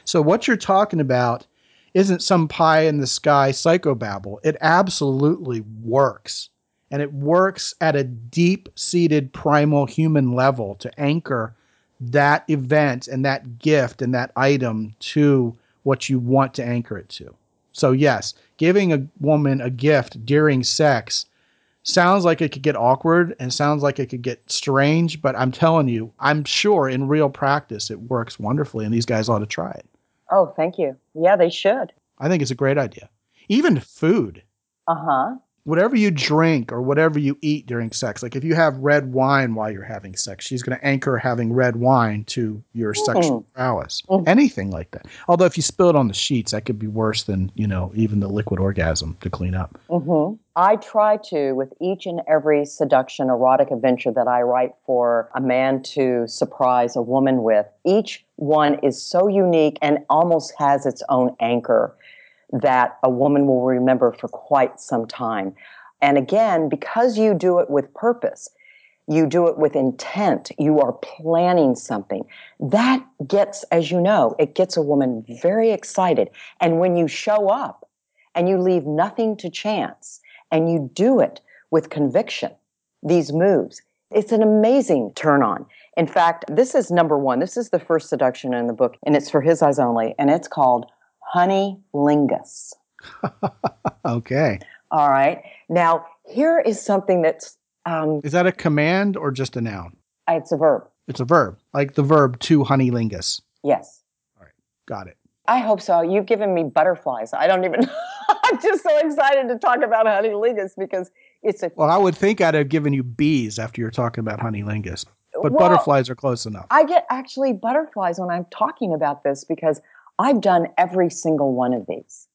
So what you're talking about isn't some pie in the sky psychobabble. It absolutely works. And it works at a deep seated primal human level to anchor that event and that gift and that item to what you want to anchor it to. So, yes, giving a woman a gift during sex sounds like it could get awkward and sounds like it could get strange, but I'm telling you, I'm sure in real practice it works wonderfully, and these guys ought to try it. Oh, thank you. Yeah, they should. I think it's a great idea. Even food. Uh huh. Whatever you drink or whatever you eat during sex, like if you have red wine while you're having sex, she's going to anchor having red wine to your sexual prowess. Mhm. Anything like that. Although if you spill it on the sheets, that could be worse than, you know, even the liquid orgasm to clean up. hmm I try to, with each and every seduction erotic adventure that I write for a man to surprise a woman with, each one is so unique and almost has its own anchor that a woman will remember for quite some time. And again, because you do it with purpose, you do it with intent, you are planning something. That gets, as you know, it gets a woman very excited. And when you show up and you leave nothing to chance and you do it with conviction, these moves, it's an amazing turn on. In fact, this is number one. This is the first seduction in the book, and it's for his eyes only, and it's called Honey Lingus. Okay. All right. Now, here is something that's um, Is that a command or just a noun? it's a verb. It's a verb, like the verb to honey lingus. Yes. All right. Got it. I hope so. You've given me butterflies. I don't even. I'm just so excited to talk about honey lingus because it's a. Well, I would think I'd have given you bees after you're talking about honey lingus, but Well, butterflies are close enough. I get actually butterflies when I'm talking about this because I've done every single one of these.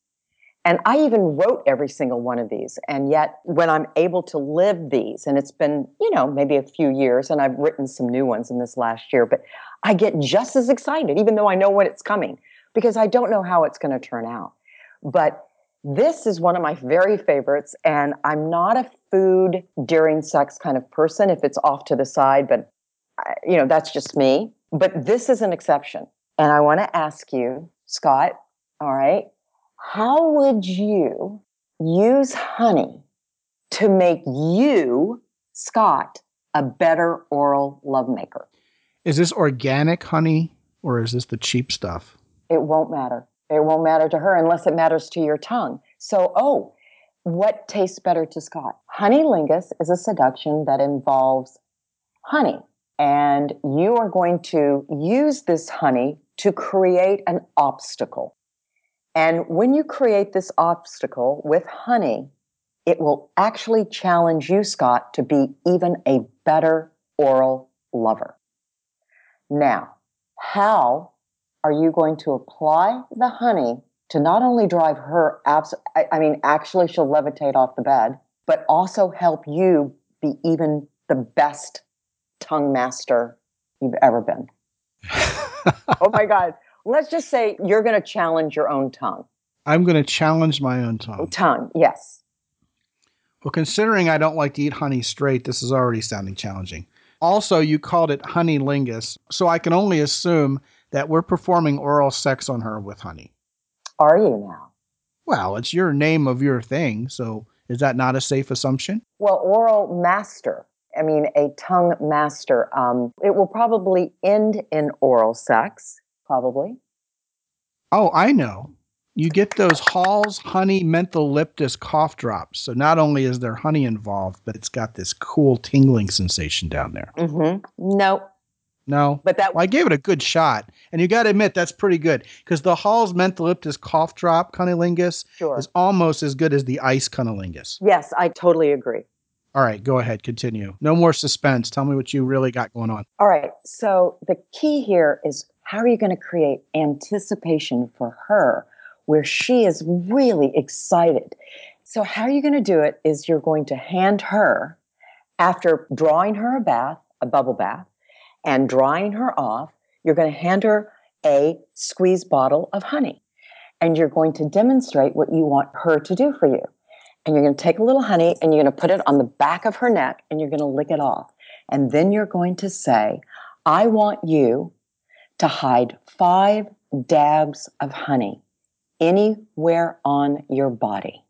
And I even wrote every single one of these. And yet, when I'm able to live these, and it's been, you know, maybe a few years, and I've written some new ones in this last year, but I get just as excited, even though I know when it's coming, because I don't know how it's going to turn out. But this is one of my very favorites. And I'm not a food during sex kind of person if it's off to the side, but, you know, that's just me. But this is an exception. And I want to ask you, Scot, all right, how would you use honey to make you, Scot, a better oral lovemaker? Is this organic honey or is this the cheap stuff? It won't matter. It won't matter to her unless it matters to your tongue. So, oh, what tastes better to Scot? Honey lingus is a seduction that involves honey. And you are going to use this honey to create an obstacle. And when you create this obstacle with honey, it will actually challenge you, Scot, to be even a better oral lover. Now, how are you going to apply the honey to not only drive her abs- I, I mean actually she'll levitate off the bed but also help you be even the best tongue master you've ever been oh my god let's just say you're going to challenge your own tongue I'm going to challenge my own tongue. tongue yes Well, considering I don't like to eat honey straight, this is already sounding challenging. Also, you called it honey lingus, so I can only assume that we're performing oral sex on her with honey. are you now Well, it's your name of your thing, so is that not a safe assumption? Well, oral master. I mean, a tongue master. Um, it will probably end in oral sex, probably. Oh, I know. You get those Hall's honey mentholyptus cough drops. So not only is there honey involved, but it's got this cool tingling sensation down there. Mm-hmm. No, No, but that Well, I gave it a good shot, and you got to admit that's pretty good because the Hall's mentholyptus cough drop cunnilingus sure. is almost as good as the ice cunnilingus. Yes, I totally agree. All right, go ahead, continue. No more suspense. Tell me what you really got going on. All right. So the key here is how are you going to create anticipation for her where she is really excited? So, how are you going to do it is you're going to hand her, after drawing her a bath, a bubble bath, and drying her off, you're going to hand her a squeeze bottle of honey. And you're going to demonstrate what you want her to do for you. And you're going to take a little honey and you're going to put it on the back of her neck and you're going to lick it off. And then you're going to say, I want you to hide five dabs of honey anywhere on your body.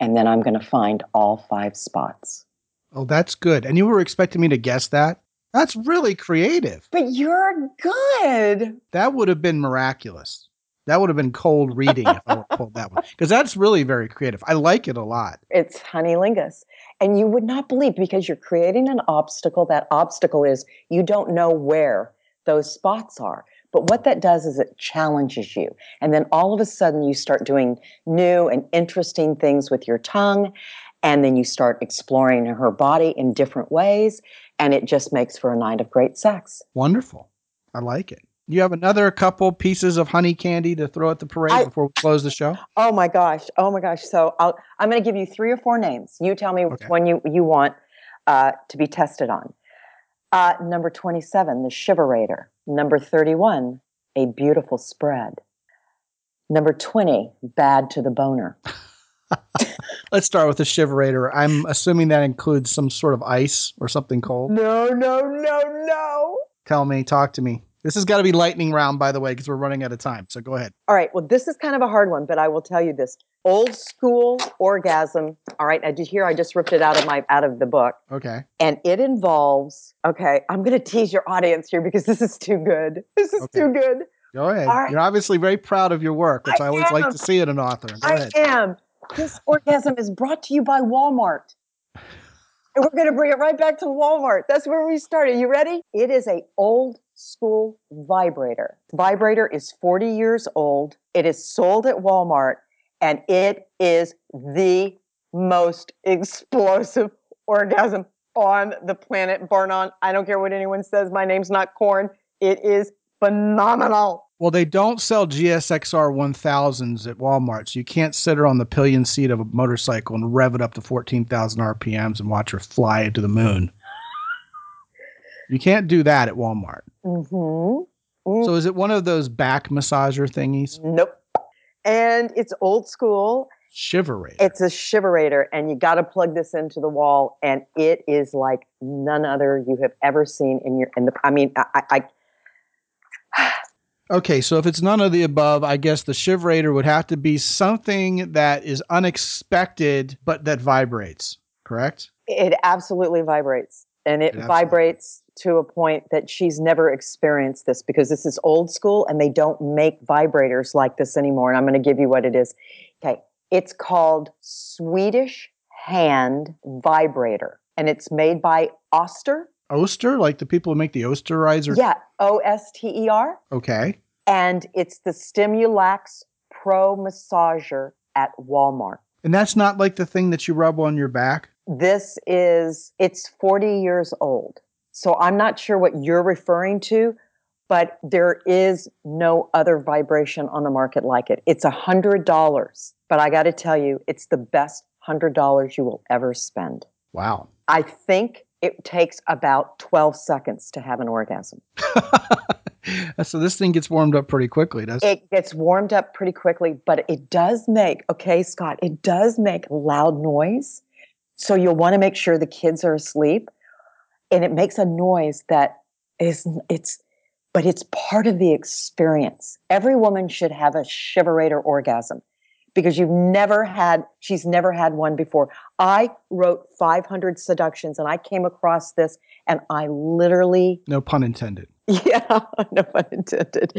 And then I'm going to find all five spots. Oh, that's good. And you were expecting me to guess that? That's really creative. But you're good. That would have been miraculous. That would have been cold reading if I were pulled that one. Because that's really very creative. I like it a lot. It's honey lingus. And you would not believe because you're creating an obstacle. That obstacle is you don't know where those spots are. But what that does is it challenges you. And then all of a sudden you start doing new and interesting things with your tongue. And then you start exploring her body in different ways, and it just makes for a night of great sex. Wonderful. I like it. You have another couple pieces of honey candy to throw at the parade I- before we close the show? Oh my gosh! Oh my gosh! So I'll, I'm going to give you three or four names. You tell me which one you you want uh, to be tested on. Uh, number 27, the Shiverator. Number 31, a beautiful spread. Number 20, bad to the boner. Let's start with the shiverator. I'm assuming that includes some sort of ice or something cold. No, no, no, no. Tell me, talk to me. This has got to be lightning round, by the way, because we're running out of time. So go ahead. All right. Well, this is kind of a hard one, but I will tell you this: old school orgasm. All right. I did here. I just ripped it out of my out of the book. Okay. and it involves okay i'm going to tease your audience here because this is too good this is Okay. too good Go ahead. Right. You're obviously very proud of your work, which I, I always like to see in an author. Go i ahead. am this orgasm is brought to you by walmart and we're going to bring it right back to walmart that's where we started you ready it is a old school vibrator vibrator is 40 years old it is sold at walmart and it is the most explosive orgasm on the planet bar none. I don't care what anyone says. My name's not corn. It is phenomenal. Well, they don't sell GSXR 1000s at Walmart, so you can't sit her on the pillion seat of a motorcycle and rev it up to 14,000 RPMs and watch her fly to the moon. You can't do that at Walmart. Mm-hmm. So is it one of those back massager thingies? Nope. And it's old school. Shivery. It's a shiverator, and you got to plug this into the wall, and it is like none other you have ever seen in your. In the, I mean, I, I, I Okay, so if it's none of the above, I guess the shiverator would have to be something that is unexpected but that vibrates, correct? it absolutely vibrates and it absolutely- vibrates to a point that she's never experienced this because this is old school and they don't make vibrators like this anymore and i'm going to give you what it is. Okay it's called swedish hand vibrator and it's made by oster. Oster, like the people who make the Osterizer? yeah o-s-t-e-r Okay. and it's the stimulax pro massager at walmart And that's not like the thing that you rub on your back? this is it's 40 years old so i'm not sure what you're referring to but there is no other vibration on the market like it it's a hundred dollars but i got to tell you it's the best hundred dollars you will ever spend Wow. i think it takes about 12 seconds to have an orgasm so this thing gets warmed up pretty quickly, doesn't it? it gets warmed up pretty quickly but it does make okay scot it does make loud noise. So you'll want to make sure the kids are asleep and it makes a noise that is it's but it's part of the experience. Every woman should have a shiverator orgasm because you've never had she's never had one before i wrote 500 seductions and i came across this and i literally No pun intended. yeah, no pun intended.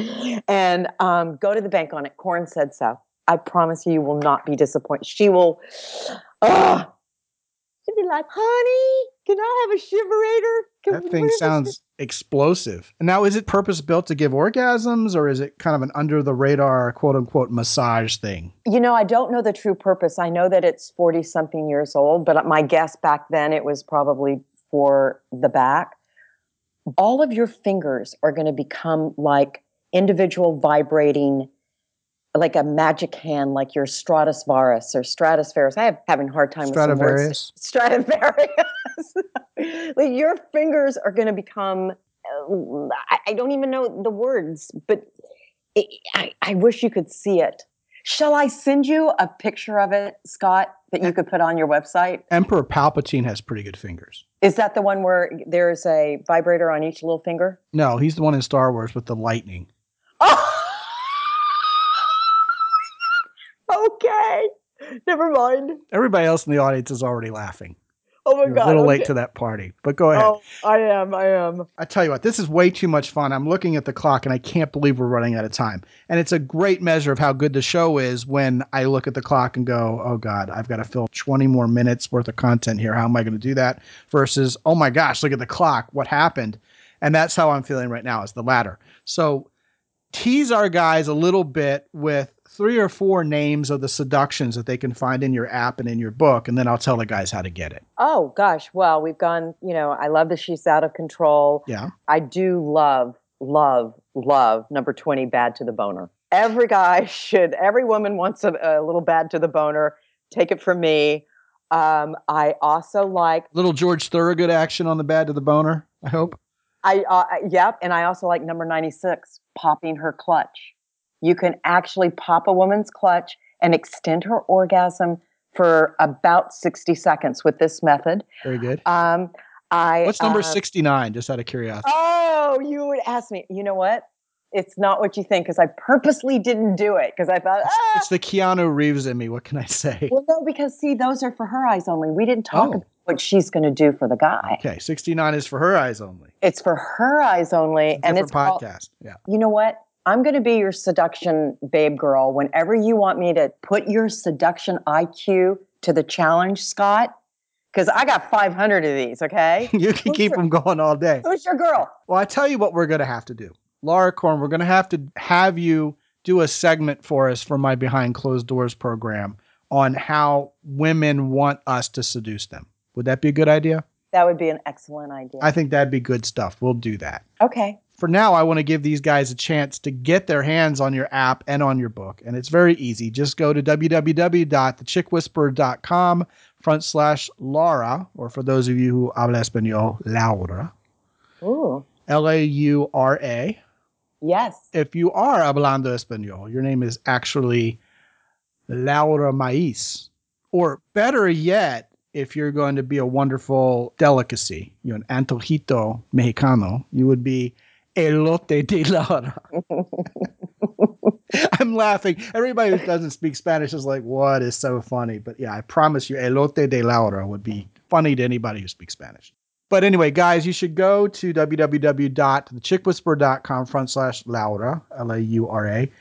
And um, go to the bank on it. Corn said so. I promise you, you will not be disappointed. She will. Ah, she'll be like, "Honey, can I have a shiverator?" Can That thing sounds explosive. And now, is it purpose built to give orgasms or is it kind of an under the radar, quote unquote, massage thing? You know, I don't know the true purpose. I know that it's 40 something years old, but my guess back then it was probably for the back. All of your fingers are going to become like individual vibrating, like a magic hand, like your Stradivarius or Stratospherus. I have having a hard time with some words. Stradivarius. Like your fingers are going to become. uh, I don't even know the words, but it, I, I wish you could see it. Shall I send you a picture of it, Scot, that you could put on your website? Emperor Palpatine has pretty good fingers. Is that the one where there's a vibrator on each little finger? No, he's the one in Star Wars with the lightning. Oh! okay. Never mind. Everybody else in the audience is already laughing. Oh my You're god. a little late to that party, but go ahead. Oh, I am. I am. I tell you what, this is way too much fun. I'm looking at the clock and I can't believe we're running out of time. And it's a great measure of how good the show is when I look at the clock and go, oh God, I've got to fill 20 more minutes worth of content here. How am I going to do that? Versus, oh my gosh, look at the clock. What happened? And that's how I'm feeling right now is the latter. So tease our guys a little bit with three or four names of the seductions that they can find in your app and in your book, and then I'll tell the guys how to get it. Oh gosh, well, we've gone, you know, I love that she's out of control. Yeah. I do love, love, love number 20, bad to the boner. Every guy should, every woman wants a, a little bad to the boner. Take it from me. Um, I also like, Little George Thorogood action on the bad to the boner, I hope. I, uh, yep, and I also like number 96, popping her clutch. You can actually pop a woman's clutch and extend her orgasm for about 60 seconds with this method. Very good. Um, I, What's number uh, 69, just out of curiosity? Oh, you would ask me. You know what? It's not what you think because I purposely didn't do it because I thought, ah. It's the Keanu Reeves in me. What can I say? Well, no, because see, those are for her eyes only. We didn't talk Oh. about what she's going to do for the guy. Okay, 69 is for her eyes only. It's for her eyes only, and Different it's called- podcast. Yeah. you know what? I'm going to be your seduction babe girl whenever you want me to put your seduction IQ to the challenge, Scot. Because I got 500 of these. Okay, You can Who's keep your- them going all day. who's your girl? Well, I tell you what we're going to have to do. Laura Corn, we're going to have to have you do a segment for us for my Behind Closed Doors program on how women want us to seduce them. Would that be a good idea? That would be an excellent idea. I think that'd be good stuff. We'll do that. okay. For now, I want to give these guys a chance to get their hands on your app and on your book. And it's very easy. Just go to www.thechickwhisperer.com front slash Laura, or for those of you who habla español, Laura, Ooh. L A U R A. Yes. if you are hablando español, your name is actually Laura Maiz. Or better yet, if you're going to be a wonderful delicacy, you're an antojito mexicano, you would be elote de Laura. I'm laughing. Everybody who doesn't speak Spanish is like, what is so funny? But yeah, I promise you, elote de Laura would be funny to anybody who speaks Spanish. But anyway, guys, you should go to www.thechickwhisperer.com front slash Laura, L A U R A,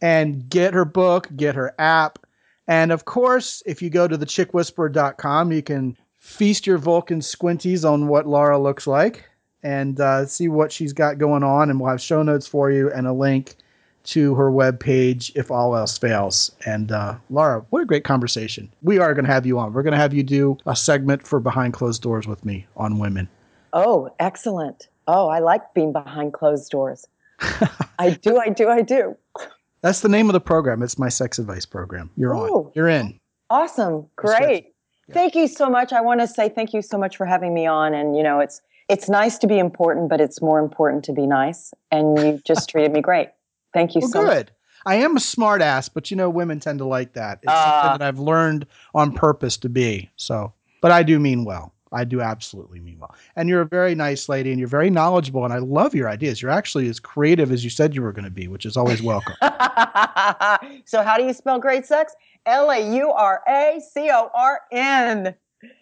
and get her book, get her app. And of course, if you go to thechickwhisperer.com, you can feast your Vulcan squinties on what Laura looks like and uh, see what she's got going on. And we'll have show notes for you and a link to her webpage if all else fails. And uh, Laura, what a great conversation. We are going to have you on. We're going to have you do a segment for Behind Closed Doors with me on women. Oh, excellent. Oh, I like being behind closed doors. I do, I do, I do. That's the name of the program. It's my sex advice program. You're on. You're in. Awesome. Great. Yeah. Thank you so much. I want to say thank you so much for having me on. And you know, it's it's nice to be important, but it's more important to be nice. And you just treated me great. Thank you Well, so much. good. I am a smart ass, but you know, women tend to like that. It's Ah. something that I've learned on purpose to be. So, but I do mean well. I do absolutely mean well. And you're a very nice lady and you're very knowledgeable. And I love your ideas. You're actually as creative as you said you were going to be, which is always welcome. so how do you spell great sex? L A U R A C O R N.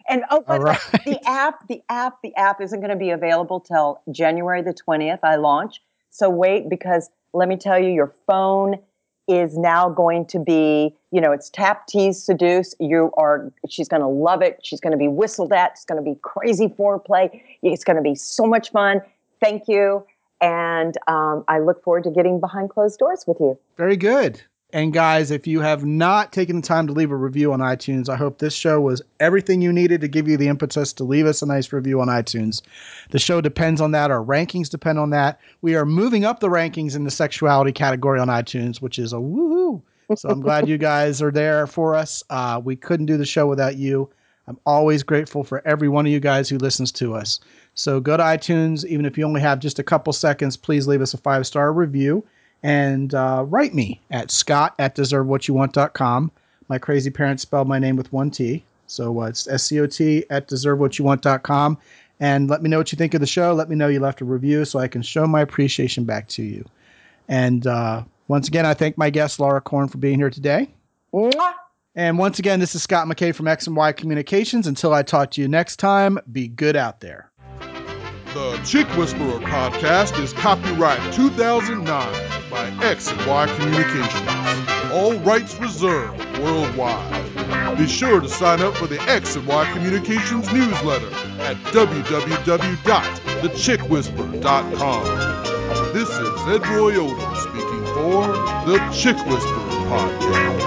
And oh, the right. the app, the app, the app isn't going to be available till January the 20th. I launch. So wait, because let me tell you, your phone is now going to be, you know, it's tap, tease, seduce. You are, she's going to love it. She's going to be whistled at. It's going to be crazy foreplay. It's going to be so much fun. Thank you. And um, I look forward to getting behind closed doors with you. Very good. And guys, if you have not taken the time to leave a review on iTunes, I hope this show was everything you needed to give you the impetus to leave us a nice review on iTunes. The show depends on that. Our rankings depend on that. We are moving up the rankings in the sexuality category on iTunes, which is a woohoo. So I'm glad you guys are there for us. Uh, we couldn't do the show without you. I'm always grateful for every one of you guys who listens to us. So go to iTunes, even if you only have just a couple seconds, please leave us a five star review and uh, write me at scot at deservewhatyouwant.com. My crazy parents spelled my name with one T. So uh, it's S C O T at deservewhatyouwant.com. And let me know what you think of the show. Let me know you left a review so I can show my appreciation back to you. And uh, once again, I thank my guest, Laura Corn, for being here today. And once again, this is Scot McKay from X and Y Communications. Until I talk to you next time, be good out there. The Chick Whisperer podcast is copyright 2009 by X and Y Communications. All rights reserved worldwide. Be sure to sign up for the X and Y Communications newsletter at www.thechickwhisperer.com. This is Ed Roy Odom speaking for The Chick Whisperer Podcast.